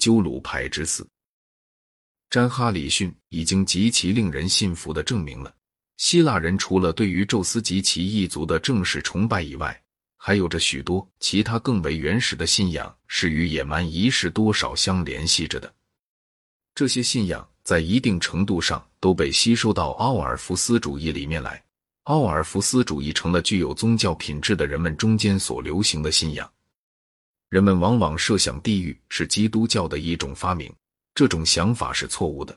鸠鲁派之死。詹哈里逊已经极其令人信服的证明了，希腊人除了对于宙斯及其一族的正式崇拜以外，还有着许多其他更为原始的信仰是与野蛮仪式多少相联系着的。这些信仰在一定程度上都被吸收到奥尔弗斯主义里面来。奥尔弗斯主义成了具有宗教品质的人们中间所流行的信仰。人们往往设想地狱是基督教的一种发明。这种想法是错误的。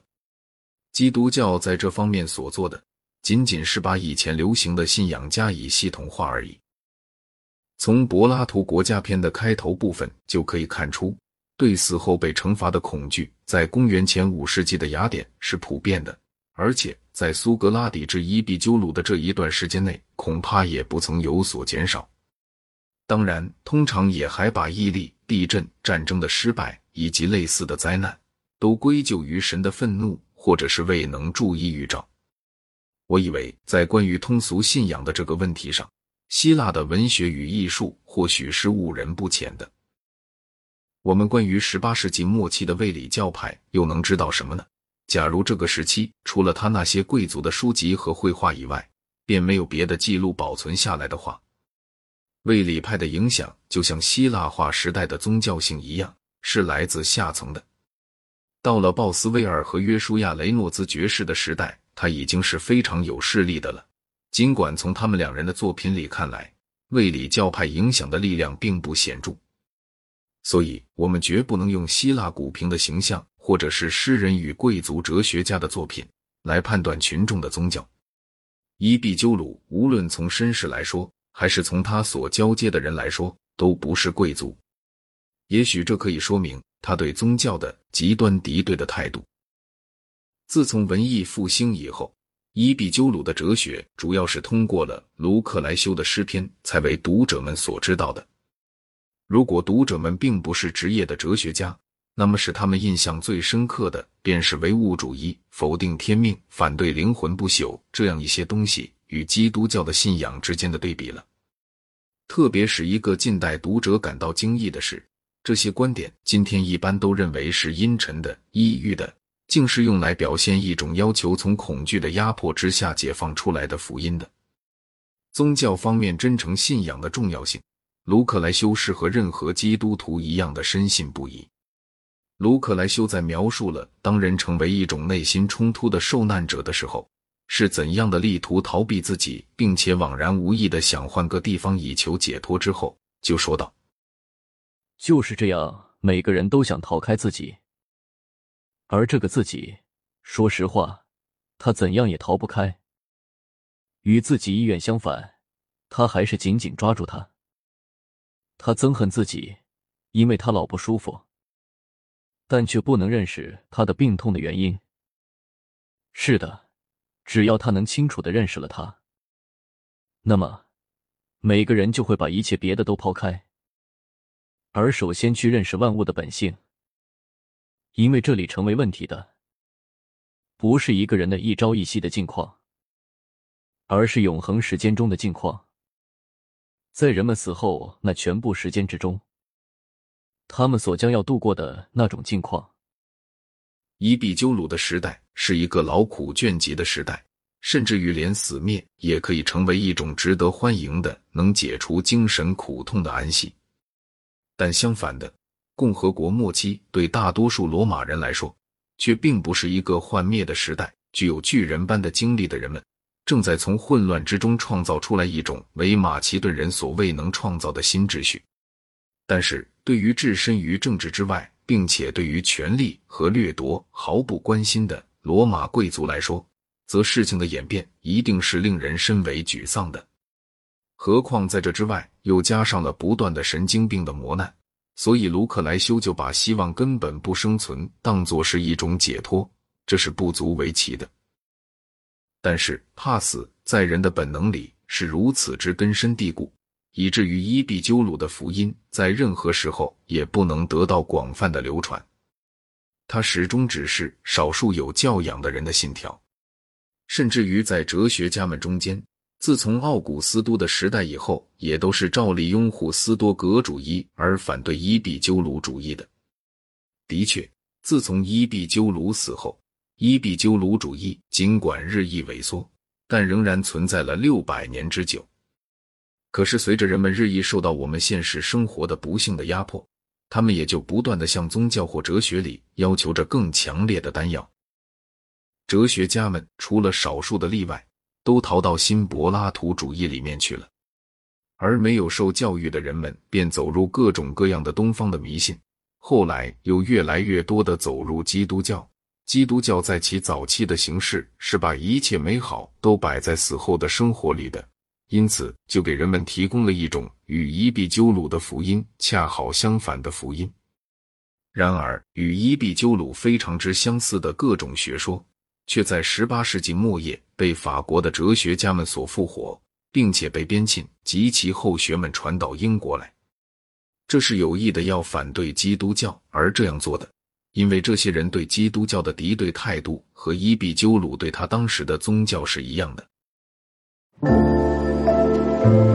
基督教在这方面所做的，仅仅是把以前流行的信仰加以系统化而已。从柏拉图国家篇的开头部分就可以看出，对死后被惩罚的恐惧，在公元前五世纪的雅典是普遍的，而且在苏格拉底至伊壁鸠鲁的这一段时间内，恐怕也不曾有所减少。当然，通常也还把毅力、地震、战争的失败以及类似的灾难。都归咎于神的愤怒，或者是未能注意预兆。我以为，在关于通俗信仰的这个问题上，希腊的文学与艺术或许是误人不浅的。我们关于十八世纪末期的卫理教派又能知道什么呢？假如这个时期除了他那些贵族的书籍和绘画以外，便没有别的记录保存下来的话，卫理派的影响就像希腊化时代的宗教性一样，是来自下层的。到了鲍斯威尔和约书亚雷诺兹爵士的时代，他已经是非常有势力的了。尽管从他们两人的作品里看来，卫理教派影响的力量并不显著，所以我们绝不能用希腊古凭的形象，或者是诗人与贵族哲学家的作品来判断群众的宗教。伊壁鸠鲁无论从身世来说，还是从他所交接的人来说，都不是贵族。也许这可以说明。他对宗教的极端敌对的态度。自从文艺复兴以后，伊壁鸠鲁的哲学主要是通过了卢克莱修的诗篇才为读者们所知道的。如果读者们并不是职业的哲学家，那么使他们印象最深刻的便是唯物主义、否定天命、反对灵魂不朽这样一些东西与基督教的信仰之间的对比了。特别使一个近代读者感到惊异的是。这些观点今天一般都认为是阴沉的、抑郁的，竟是用来表现一种要求从恐惧的压迫之下解放出来的福音的。宗教方面真诚信仰的重要性，卢克莱修是和任何基督徒一样的深信不疑。卢克莱修在描述了当人成为一种内心冲突的受难者的时候，是怎样的力图逃避自己，并且枉然无意的想换个地方以求解脱之后，就说道。就是这样，每个人都想逃开自己，而这个自己，说实话，他怎样也逃不开。与自己意愿相反，他还是紧紧抓住他。他憎恨自己，因为他老不舒服，但却不能认识他的病痛的原因。是的，只要他能清楚的认识了他，那么每个人就会把一切别的都抛开。而首先去认识万物的本性，因为这里成为问题的，不是一个人的一朝一夕的境况，而是永恒时间中的境况。在人们死后那全部时间之中，他们所将要度过的那种境况。伊壁鸠鲁的时代是一个劳苦倦极的时代，甚至于连死灭也可以成为一种值得欢迎的、能解除精神苦痛的安息。但相反的，共和国末期对大多数罗马人来说，却并不是一个幻灭的时代。具有巨人般的经历的人们，正在从混乱之中创造出来一种为马其顿人所未能创造的新秩序。但是，对于置身于政治之外，并且对于权力和掠夺毫不关心的罗马贵族来说，则事情的演变一定是令人深为沮丧的。何况在这之外，又加上了不断的神经病的磨难，所以卢克莱修就把希望根本不生存当作是一种解脱，这是不足为奇的。但是怕死在人的本能里是如此之根深蒂固，以至于伊壁鸠鲁的福音在任何时候也不能得到广泛的流传。他始终只是少数有教养的人的信条，甚至于在哲学家们中间。自从奥古斯都的时代以后，也都是照例拥护斯多葛主义而反对伊壁鸠鲁主义的。的确，自从伊壁鸠鲁死后，伊壁鸠鲁主义尽管日益萎缩，但仍然存在了六百年之久。可是，随着人们日益受到我们现实生活的不幸的压迫，他们也就不断的向宗教或哲学里要求着更强烈的丹药。哲学家们除了少数的例外，都逃到新柏拉图主义里面去了，而没有受教育的人们便走入各种各样的东方的迷信。后来又越来越多的走入基督教。基督教在其早期的形式是把一切美好都摆在死后的生活里的，因此就给人们提供了一种与伊壁鸠鲁的福音恰好相反的福音。然而，与伊壁鸠鲁非常之相似的各种学说，却在十八世纪末叶被法国的哲学家们所复活，并且被边沁及其后学们传到英国来。这是有意的要反对基督教而这样做的，因为这些人对基督教的敌对态度和伊壁鸠鲁对他当时的宗教是一样的。Thank you.